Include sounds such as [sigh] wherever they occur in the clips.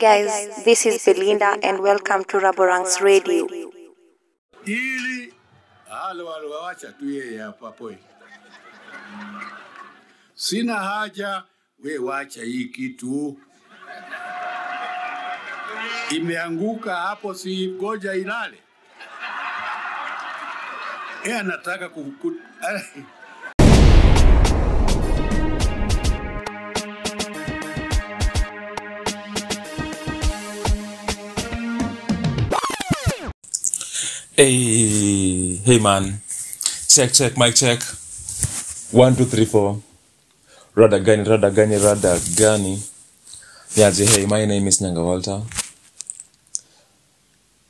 guys, this is Belinda and welcome to Raborang's Radio. ili halo halo, wacha tu yeye hapa poi. Sina haja, we wacha hii kitu imeanguka hapo, si goja ilale. E, anataka kuku... Hey, hey man. Check, check, mic check. One, two, three, four. Rada gani, rada gani, rada gani. Niaje, hey, my name is Nyanga Walter.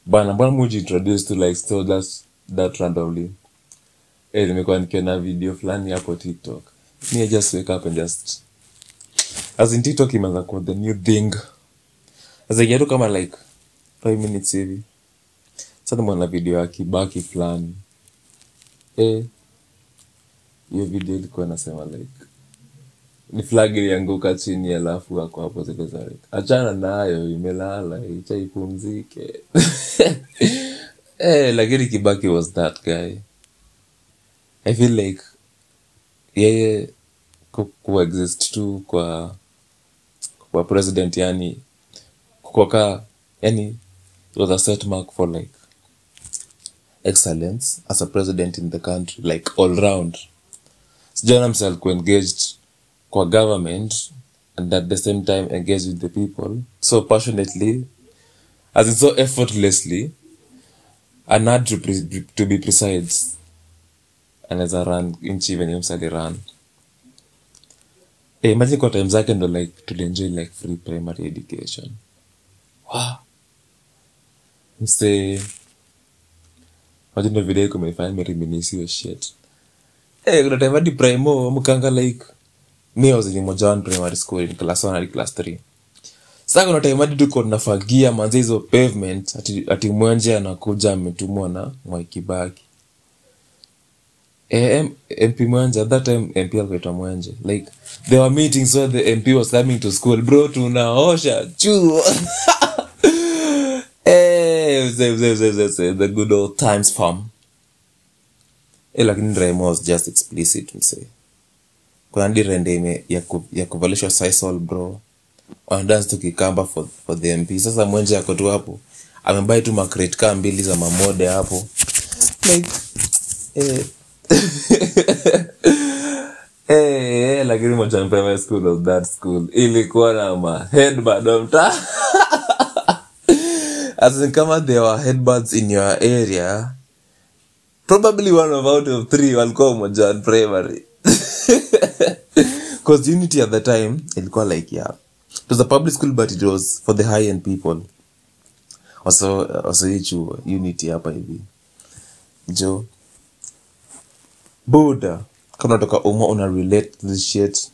Bana, mbona muji introduce to like still that's that randomly. Hey, nimekuwa nikiona video fulani hapo TikTok. Me I just wake up and just as in TikTok imeanza kuwa the new thing. As in kama like 5 minutes hivi. Sasa mwana video ya kibaki fulani? Eh, hiyo video ilikuwa nasema like ni flag ilianguka chini alafu ako hapo zile like achana nayo imelala icha ipumzike [laughs] eh, lakini kibaki was that guy. I feel like yeye kuexist tu kwa kwa president yani kukoka yani it was a set mark for like excellence as a president in the country like all round. Sijaona mse alikuwa engaged kwa government and at the same time engaged with the people. So passionately as in so effortlessly and not to, to be precise anaweza run nchi venye mse run. Hey, imagine kwa time zake ndo like tulienjoy like free primary education. Wow. mse Imagine video iko imenifanya nimeriminice hiyo shit. Eh, kuna time hadi primo mkanga like me I was in moja primary school in class 1 hadi class 3. Sasa kuna time hadi tuko tunafagia manzi hizo pavement ati, ati mwenje anakuja ametumwa na Mwai Kibaki. Eh, MP Mwenje, at that time MP alikuwa Mwenje. Like there were meetings where the MP was coming to school. Bro, tunaosha chuo. [laughs] Eh, mzee, mzee, mzee, mzee, the good old times farm. Eh, lakini Remo was just explicit msee kuna rende ya, ku, ya kuvalishwa sisol bro. Wanadance tu kikamba for, for the mp sasa mwenje yako tu hapo amebai tu makrate kaa mbili za mamode hapo. Like eh. hey, [laughs] eh, lakini Primary School of that school. Ilikuwa na ma headband wa mtaa [laughs] as in kama there were headbuds in your area probably one of out of three walikuwa Mojan Primary. [laughs] Because unity at the time ilikuwa like yeah it was a public school but it was for the high end people. Also also unity hapa hivi. Jo buda kama unatoka umo una relate this shit.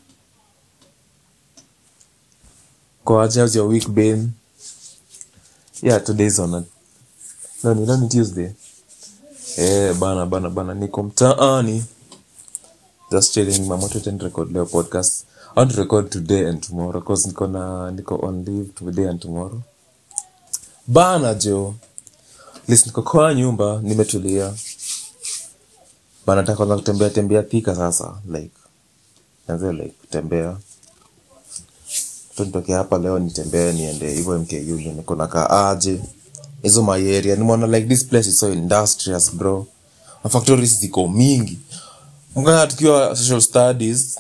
Kwa how's your week been yeah today's on a no ni leo tuesday? Eh bana bana bana niko mtaani. Just chilling mama tu ten record leo podcast. I want to record today and tomorrow cause niko na niko on leave today and tomorrow. Bana jo listen niko kwa nyumba nimetulia. Bana nataka kwanza kutembea tembea thika sasa like naanza like kutembea tu nitoke hapa leo nitembee niende hivyo mku niko nakaa aje? Hizo maeria nimeona like this place is so industrious bro. Mafactories ziko mingi. Tukiwa social studies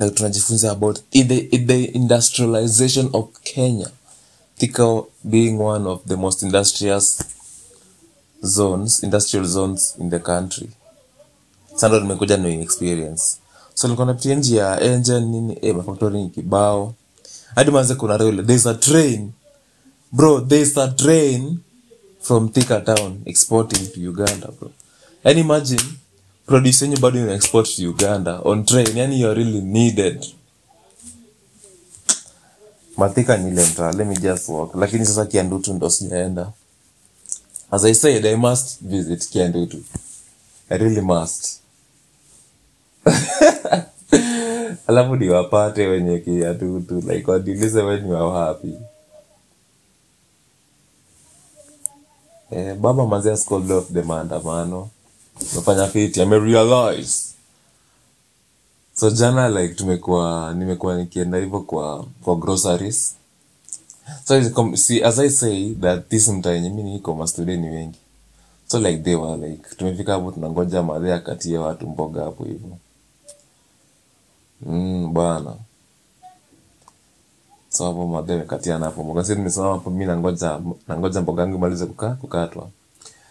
like tunajifunza about the, the industrialization of kenya. Thika being one of the most industrious zones industrial zones in the country. Sando nimekuja ni experience. So nilikuwa napitia njia engine nini eh mafactory ni kibao hadi manze kuna rail there's a train. Bro there's a train from Thika town exporting to Uganda bro. Yani imagine produce yenyu bado ina export to Uganda on train. Yani you're really needed. Mathika nilemta ile let just walk. Lakini sasa kiandutu ndo sijaenda. As i said i must visit kiandutu. I really must [laughs] alafu niwapate wenye kiatutu like waniulize when you are happy. Eh, baba mazia scold off the maandamano. Amefanya fiti amerealize so jana like tumekuwa nimekuwa nikienda hivyo kwa for groceries. So see, as i say that this mtaa mi niko mastude ni wengi. So like they were like tumefika hapo tunangoja madhe akatie watu mboga hapo hivyo mm, bwana. Sababu madhe amekatiana hapo. Mboga sisi nimesimama hapo mimi nangoja nangoja mboga yangu imalize kukaa kukatwa.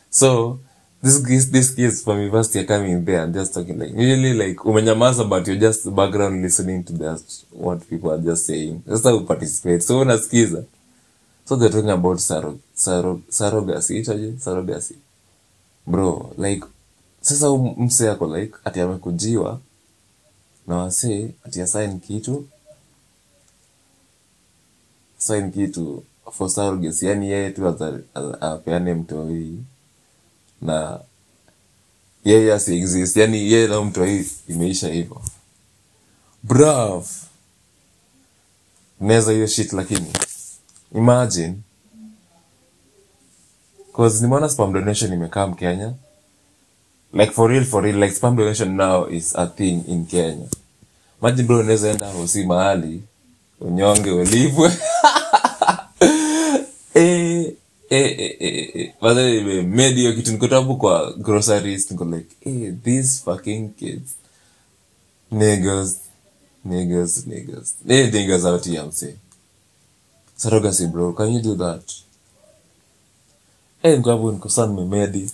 So this kids, this kids from university are coming there and just talking like usually like umenyamaza but you're just background listening to just what people are just saying. That's how participate. So unasikiza. So they're talking about sarog sarog surrogacy itaje surrogacy bro like sasa mse ako like ati amekujiwa na wasee ati asign kitu. Asain kitu for surrogacy yani yeye tu apeane mtoi na yeye asi exist yani yeye na mtoi imeisha hivyo. Brav meza hiyo shit lakini imagine. Cause nimeona spam donation imekaa mkenya. Like for real for real like spam donation now is a thing in kenya imagine bro unaweza enda hosi mahali unyonge ulipwe. [laughs] Eh, eh, eh, eh, eh. Nimemade hiyo kitu nikotabu kwa groceries niko like eh, these fucking kids. Niggas niggas niggas. Eh niggas out here msee surrogacy bro can you do that? Eh niko hapo niko sana nimemedi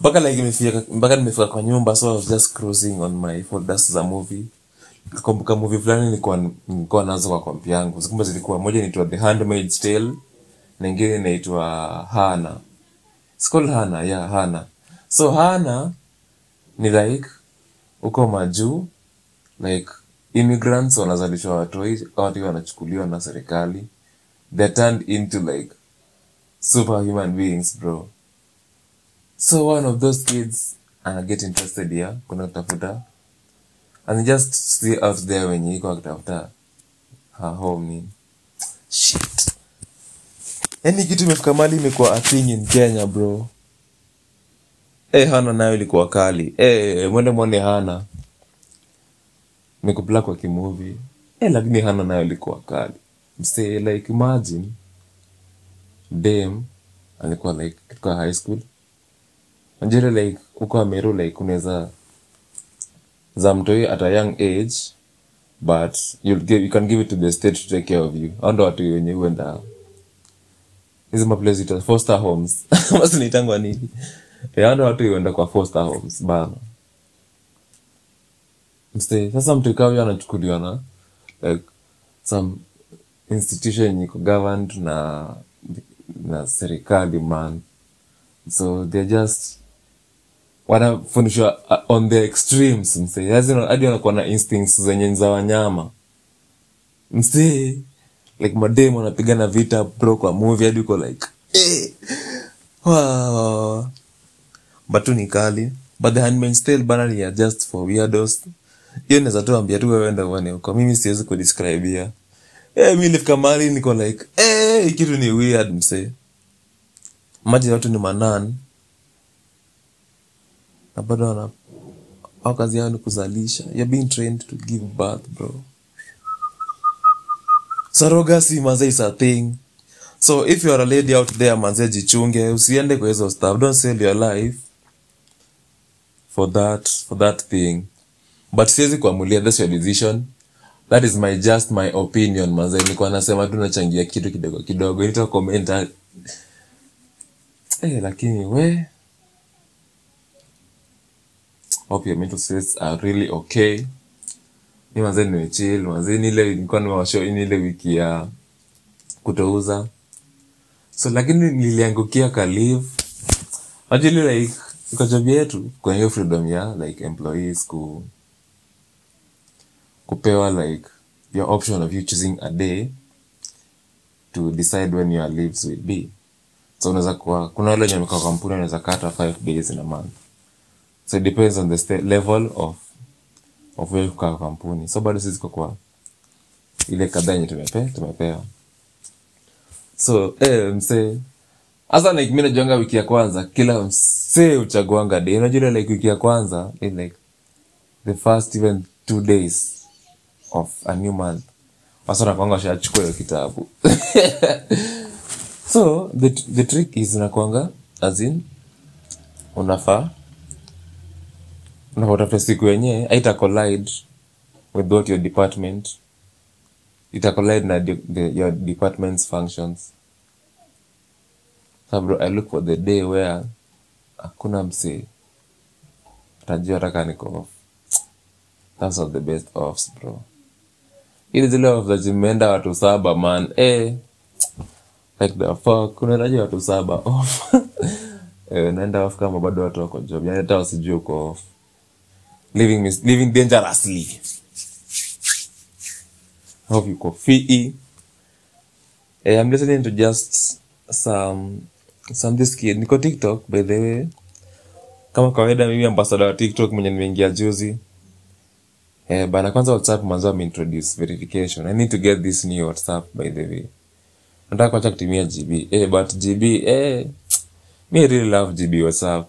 mpaka like nimefika mpaka nimefika kwa nyumba so I was just cruising on my folders za movie kumbuka movie fulani nilikuwa nilikuwa nazo kwa kompi yangu. Zikumba zilikuwa moja inaitwa The Handmaid's Tale na ingine inaitwa Hana. Skol hana ya yeah Hana. So Hana ni like uko majuu like immigrants wanazalishwa watoi watu wanachukuliwa na serikali. They're turned into like superhuman beings bro. So one of those kids ana get interested ya kuna kutafuta and just stay out there wenye iko akitafuta her home shit. Yani kitu imefika mali imekuwa a in kenya bro. Hey, hana nayo ilikuwa kali. Hey, mwende mwone hana. Nikupla kwa kimuvi. Hey, lakini hana nayo ilikuwa kali. Msee like imagine. Dam alikuwa like katika high school. Najere like huko Ameru like unaweza za mtoi at a young age but you'll give, you can give it to the state to take care of you. Au ndo watu wenye huenda hizi maplace foster homes. [laughs] Basi naitangwa nini? Eh, ndo watu huenda kwa foster homes bana mste sasa mtu ikawa anachukuliwa na like some institution iko governed na na serikali man. So they're just wanafundishwa uh, on the extremes msee. Hadi wanakuwa na instincts zenye za wanyama. Msee like mademu wanapigana vita bro kwa movie hadi uko like eh. wow. batu ni kali. But the handmaid's tale bana ni just for weirdos. Hiyo naweza tu ambia tu wewe ndio uone huko. Mimi siwezi kudescribea eh mimi nilifika mahali niko like eh kitu ni weird msee. Maji watu ni manan na bado wana au kazi yao ni kuzalisha. You're being trained to give birth bro. Surrogacy manze is a thing. So if you are a lady out there manze jichunge usiende kwa hizo stuff. Don't sell your life for that for that thing. But siwezi kuamulia that's your decision. That is my just my opinion manze. Nilikuwa nasema tu nachangia kitu kidogo kidogo. Nita comment eh lakini we hope your mental states are really okay. Mi manze nimechill manze nile nilikuwa nimewashow ni ile wiki ya kutouza. So lakini niliangukia ka leave. Actually like iko job yetu kwenye hiyo freedom ya like employees ku kupewa like your option of you choosing a day to decide when your leaves will be. So unaweza kuwa kuna wale wenye wamekaa kampuni wanaweza kata five days in a month so it depends on the state, level of of wewe kwa kampuni. So bado sisi kwa ile kadhaa yenye tumepe tumepewa. So eh mse hasa like mimi najuanga wiki ya kwanza kila msee uchaguanga day. Unajua like wiki ya kwanza in like the first even two days of a new month. Wasa nakwanga washachukua hiyo kitabu. [laughs] So the, the trick is nakwanga as in unafaa unafaa utafute siku yenyewe aita collide with what your department. Ita collide na the, the, your department's functions. So i look for the day where hakuna msee. Atajua taka niko off. That's not the best offs bro. Ili zile off watu saba man. Eh like the fuck? Unaendaje watu saba off. [laughs] Eh, naenda off kama bado watu wako job. Yani hata wasijui uko off living, mis- living dangerously. Hope you coffee. eh, I'm listening to just some some this kid. Niko tiktok by the way. Kama kawaida mimi ambassador wa tiktok mwenye nimeingia juzi. Eh, bana kwanza whatsapp mwanzo ameintroduce verification. I need to get this new whatsapp by the way. Nataka kuacha kutumia gb eh, but gb eh, me really love gb whatsapp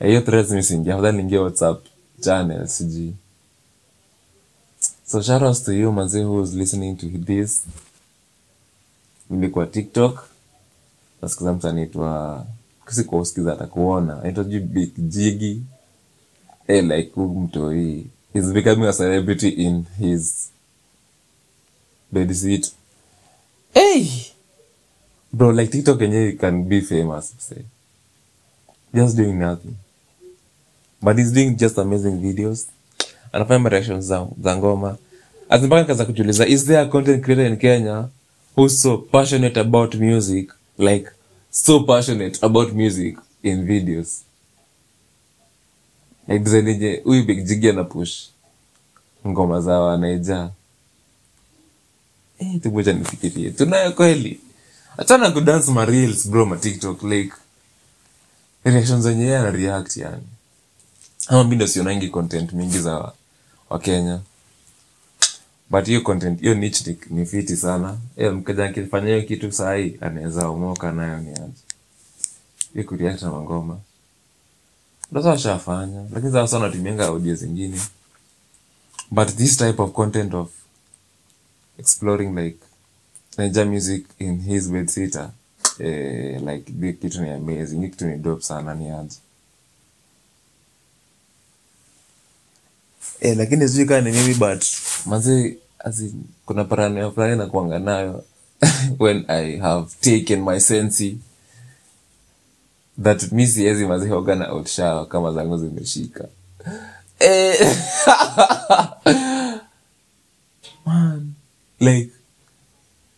hiyo threads mi siingia afadhali whatsapp. Channel sijui. So shout outs to you manzi who is listening to this. Nilikuwa tiktok. Nasikiza mtu anaitwa sikuusikiza atakuona. Anaitwa big jigi hey, like huu mtoi he's becoming a celebrity in his bedsit hey! Bro like tiktok yenyewe can be famous say. Just doing nothing but he's doing just amazing videos. Anafanya mareaction za, za ngoma. Azimpaka nikaza kujiuliza is there a content creator in kenya who's so passionate about music? Like so passionate about music in videos. Like huyu big ana push ngoma za wanaija. Eh tumoja nifikirie. Tunayo kweli. Achana kudance ma bro ma tiktok like reaction zenye yeye ana react yani ama mi ndo sionangi content mingi za wakenya but hiyo content hiyo niche ni, ni fiti sana. Hiyo mkeja akifanya hiyo kitu sahii anaweza omoka nayo ni aje. Hiyo kureact na mangoma. Ndoza washafanya lakini sasa wanatumianga audio zingine. But this type of content of exploring like Niger music in his bed sitter eh, like kitu ni amazing. Kitu ni dope sana ni aje eh, lakini sijui kaa ni mimi but manzi azi kuna paranoia fulani nakuanga nayo [laughs] when i have taken my sensi. That mi siwezi mazihoga na outshower kama zangu zimeshika. Eh, [laughs] like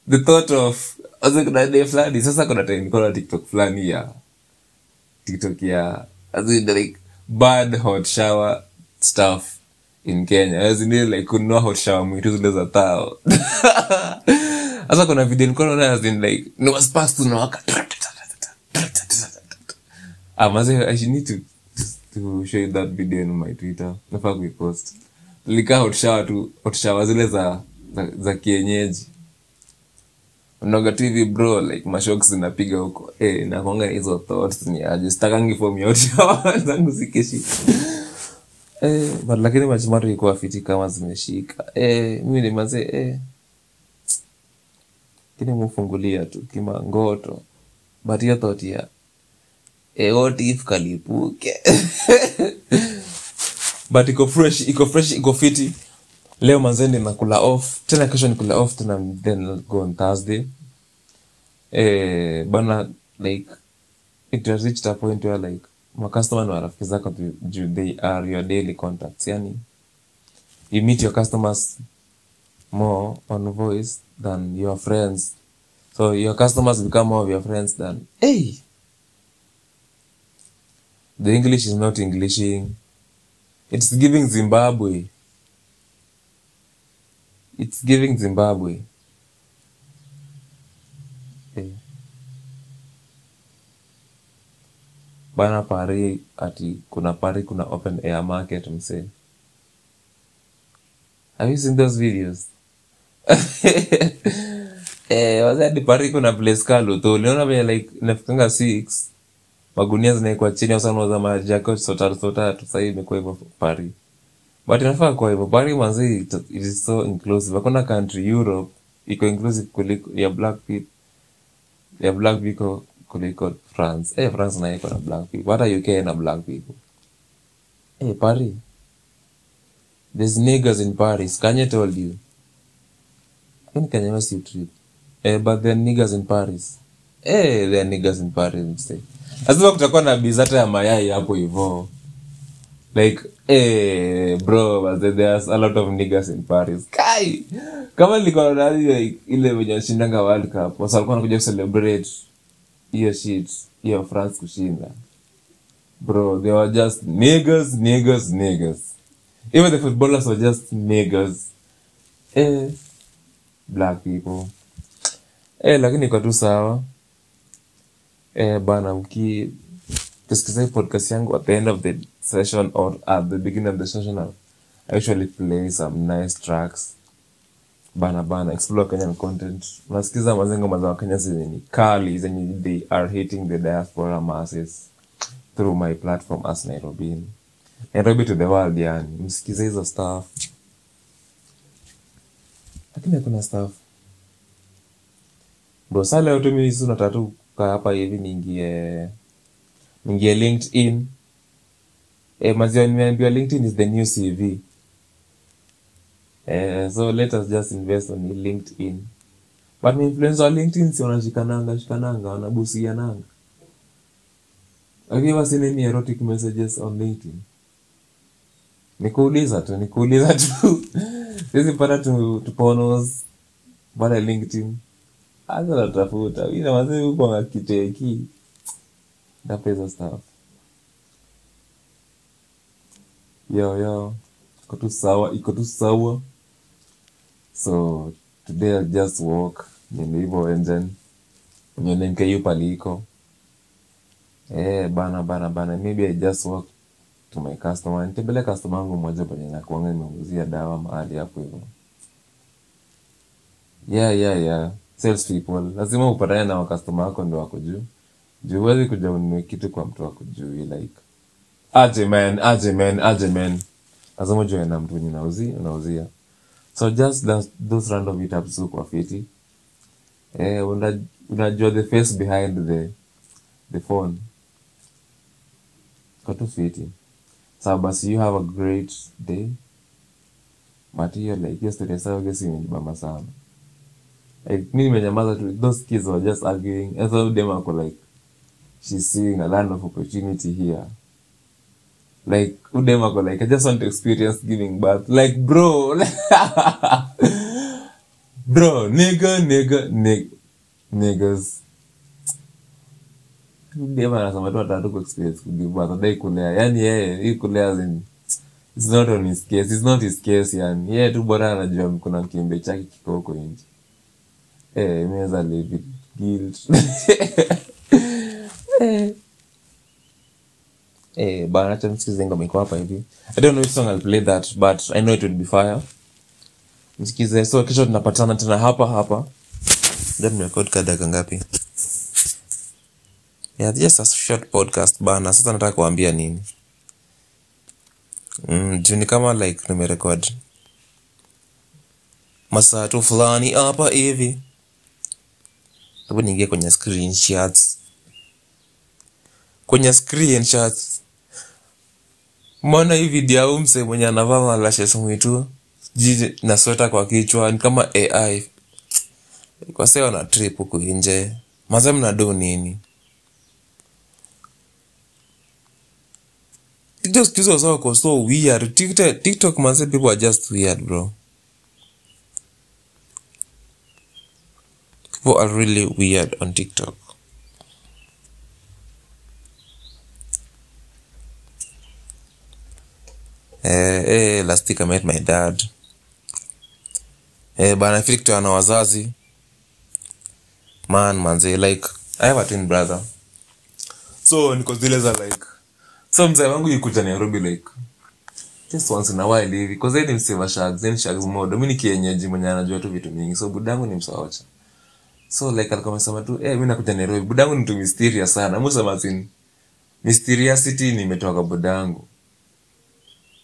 the thought of asa kuna day fulani sasa kuna time tiktok fulani ya tiktok ya as like bad hot shower stuff in kenya. In like kununua hot shower mwitu zile za tao sasa kuna video nilikuwa naona as in like ni waspas tunawaka amaze i should need to to show you that video in my twitter. Nafaa kuipost likaa hot shower tu hot shower zile za za, za kienyeji. Unaga tu bro like mashok zinapiga huko. Eh nakwanga hizo thoughts ni aje? Sitakangi hot [laughs] shower zangu zikishika eh but lakini machimato ikuwa fiti kama zimeshika. Eh mimi ni eh. Kini mufungulia tu kimangoto but hiyo thought ya eh what if kalipuke? [laughs] But iko fresh iko fresh iko fiti. Leo manzeni nakula off. Tena kesho nikula off tena then go on thursday. Eh bana like it has reached a point where like macustomer ni warafiki zako juu they are your daily contacts. Yani you meet your customers more on voice than your friends. So your customers become more of your friends than hey! The english is not englishing. It's giving zimbabwe. It's giving zimbabwe bana pari ati kuna pari kuna open air market msee. Have you seen those videos? [laughs] Eh, wazadi pari kuna place ka Luto. Uliona venye like inafikanga six? Magunia zinaekwa chini au majako sotatu sotatu sahii imekuwa hivyo pari. But inafaa kuwa hivyo. Pari manzi it it is so inclusive. Hakuna country europe iko inclusive kuliko ya black people ya black people kuliko france. Hey, france naye iko black people. Hata uk na black people. Hey, paris. There's niggers in paris. Kanye told you. When Kanye West you trip hey, but there niggas in paris. Eh there niggas in paris mstay lazima kutakuwa na bizata ya mayai hapo hivo. Like eh bro there's a lot of niggers in paris. Kai! Kama nilikuwa na ile venye washindanga world cup wasa wanakuja kucelebrate hiyo shit hiyo france kushinda. Bro they were just niggas niggas niggas even the footballers were just niggas eh black people. Eh lakini kwa tu sawa. Eh bana mki kisikiza podcast yangu at the end of the session or at the beginning of the session I usually play some nice tracks bana bana explore kenyan content. Unasikiza mazingoma za wakenya zenye ni kali zenye they are hitting the diaspora masses through my platform as nairobi. Nairobi to the world yani. Msikize hizo stuff. Lakini hakuna stuff. Bro saa leo tu hapa hivi niingie niingie linkedin. E, maziwa nimeambiwa linkedin is the new cv eh, so let us just invest on linkedin. But influencer wa linkedin si wanashikananga shikananga wanabusiananga. Lakini basi any erotic messages on linkedin? Nikuuliza tu nikuuliza tu. [laughs] Sisi pata tu tuponos pale linkedin. Hasa natafuta. Ina mazee huko akiteki iko tu sawa iko sawa so today I just walk niende hivyo engine nione nku paliko eh bana bana bana maybe I just walk to my customer nitembele customer wangu mmoja penye nakuanga nimeuzia dawa mahali hapo hivyo. Yeah yeah yeah sales people lazima upatane na wakastoma wako ndo wako juu. Juu huwezi kuja ununue kitu kwa mtu wako juu like aje man aje lazima ujue na mtu wenye unauzi unauzia so just those, those random meetups so kwa fiti. Eh una- unajua the face behind the the phone. Kwa tu fiti. So basi you have a great day. Hiyo like hiyo story sawa gesi imenibamba sana like mimi nimenyamaza tu those kids were just arguing. And so them ako like she's seeing a land of opportunity here like udemako like i just want to experience giving birth. Like bro [laughs] bro nigga nigga nigga niggas. Dem it's not on his case. It's not his case yani. Yeye tu bora anajua kuna kiumbe chake [laughs] eh so kesho tunapatana tena hapa hapa. Ndio nimerecord ka dakika ngapi? Yeah just a short podcast bana sasa nataka kuambia nini? Mm, juu kama like nimerecord. Masaa tu fulani hapa hivi. Hebu niingie kwenye screenshots kwenye screenshots mbona hii video au mse mwenye anavaa malashes mwitu sijui na kwa kichwa ni kama ai kwa sasa wana trip huku nje. Maza mnado nini? TikTok siku hizi wasa so weird. TikTok, TikTok manze people are just weird bro. People are really weird on TikTok eh, eh, last week I met my dad. Eh, bana fili kitu na wazazi. Man manze like I have a twin brother. So niko zile like so mzee wangu yukuja Nairobi like just once in a while hivi. Cause ni mseva shags then shags mode. Mimi ni mwenye anajua tu vitu mingi. So budangu ni msawacha. So like alikuwa amesema tu eh mimi nakuja Nairobi. Budangu ni tu mysterious sana. Msema sin mysteriosity nimetoka budangu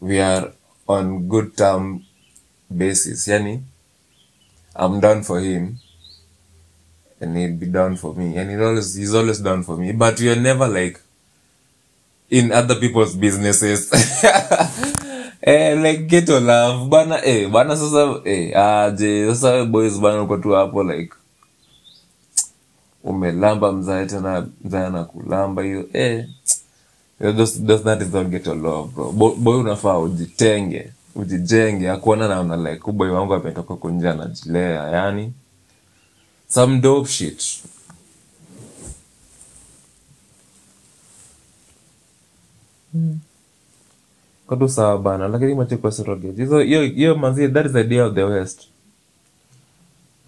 we are on good term basis. Yani i'm down for him. And he'd be down for me. And he's always he's always down for me. But you're never like in other people's businesses. [laughs] Eh like get your love. Bana eh bana sasa eh aje sasa boys bana uko tu hapo like umelamba mzae tena mzae anakulamba hiyo. Eh Yo, those, those that is not get your bro. Bo- boy unafaa ujitenge ujijenge akuona naona like uboy wangu ametoka kunje anajilea yani. Some dope shit. Katu sawa bana lakini machekwa surrogate hizo hiyo hiyo manzi that is the idea of the west.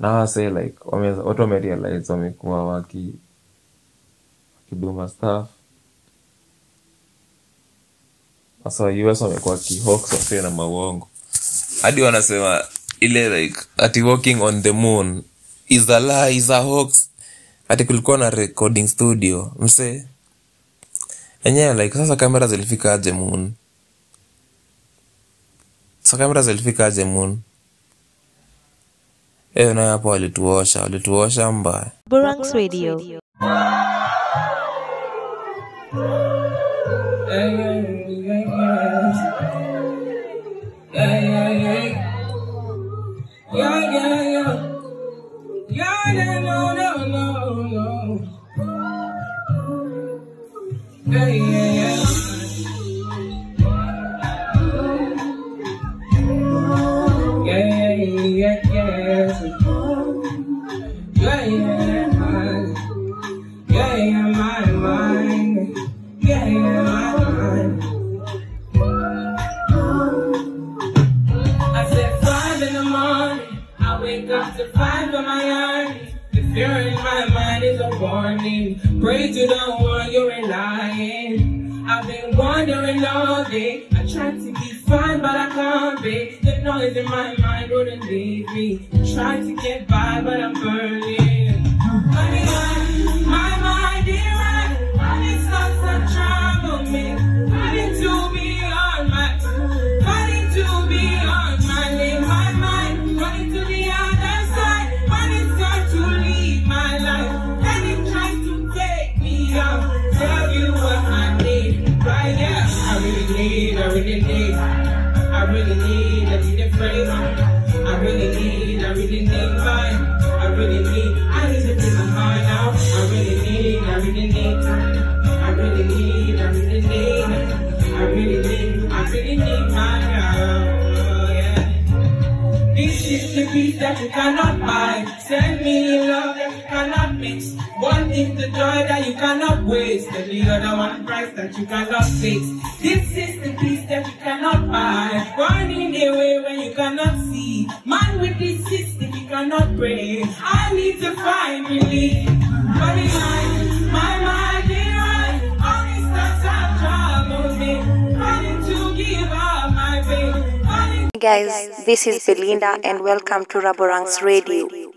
Now I say like wame, watu wamerealize wamekuwa waki wakiduma stuff sasa us wamekuwa kihox wasee na mauongo hadi wanasema ile like ati walking on the moon is a lie is a hoax. Ati kulikuwa na recording studio. Mse enyewe like sasa kamera zilifika aje moon? Sasa kamera zilifika aje moon? Eyo nayo hapo walituosha walituosha mbaya. Burangs Radio. Yeah, yeah, yeah. Yeah, yeah, no, no, no, no. Yeah, wake up to five on my army. The fear in my mind is a warning. Pray to the one you're relying. I've been wandering all day. I tried to be fine, but I can't be. The noise in my mind wouldn't leave me. Tried to get by, but I'm burning. Honey, This is the peace that you cannot buy. Send me love that you cannot mix. One is the joy that you cannot waste. And the other one price that you cannot fix. This is the peace that you cannot buy. Running away when you cannot see. Man with this system you cannot pray. I need to find relief. Running Guys, this is Belinda and welcome to Raborang's Radio.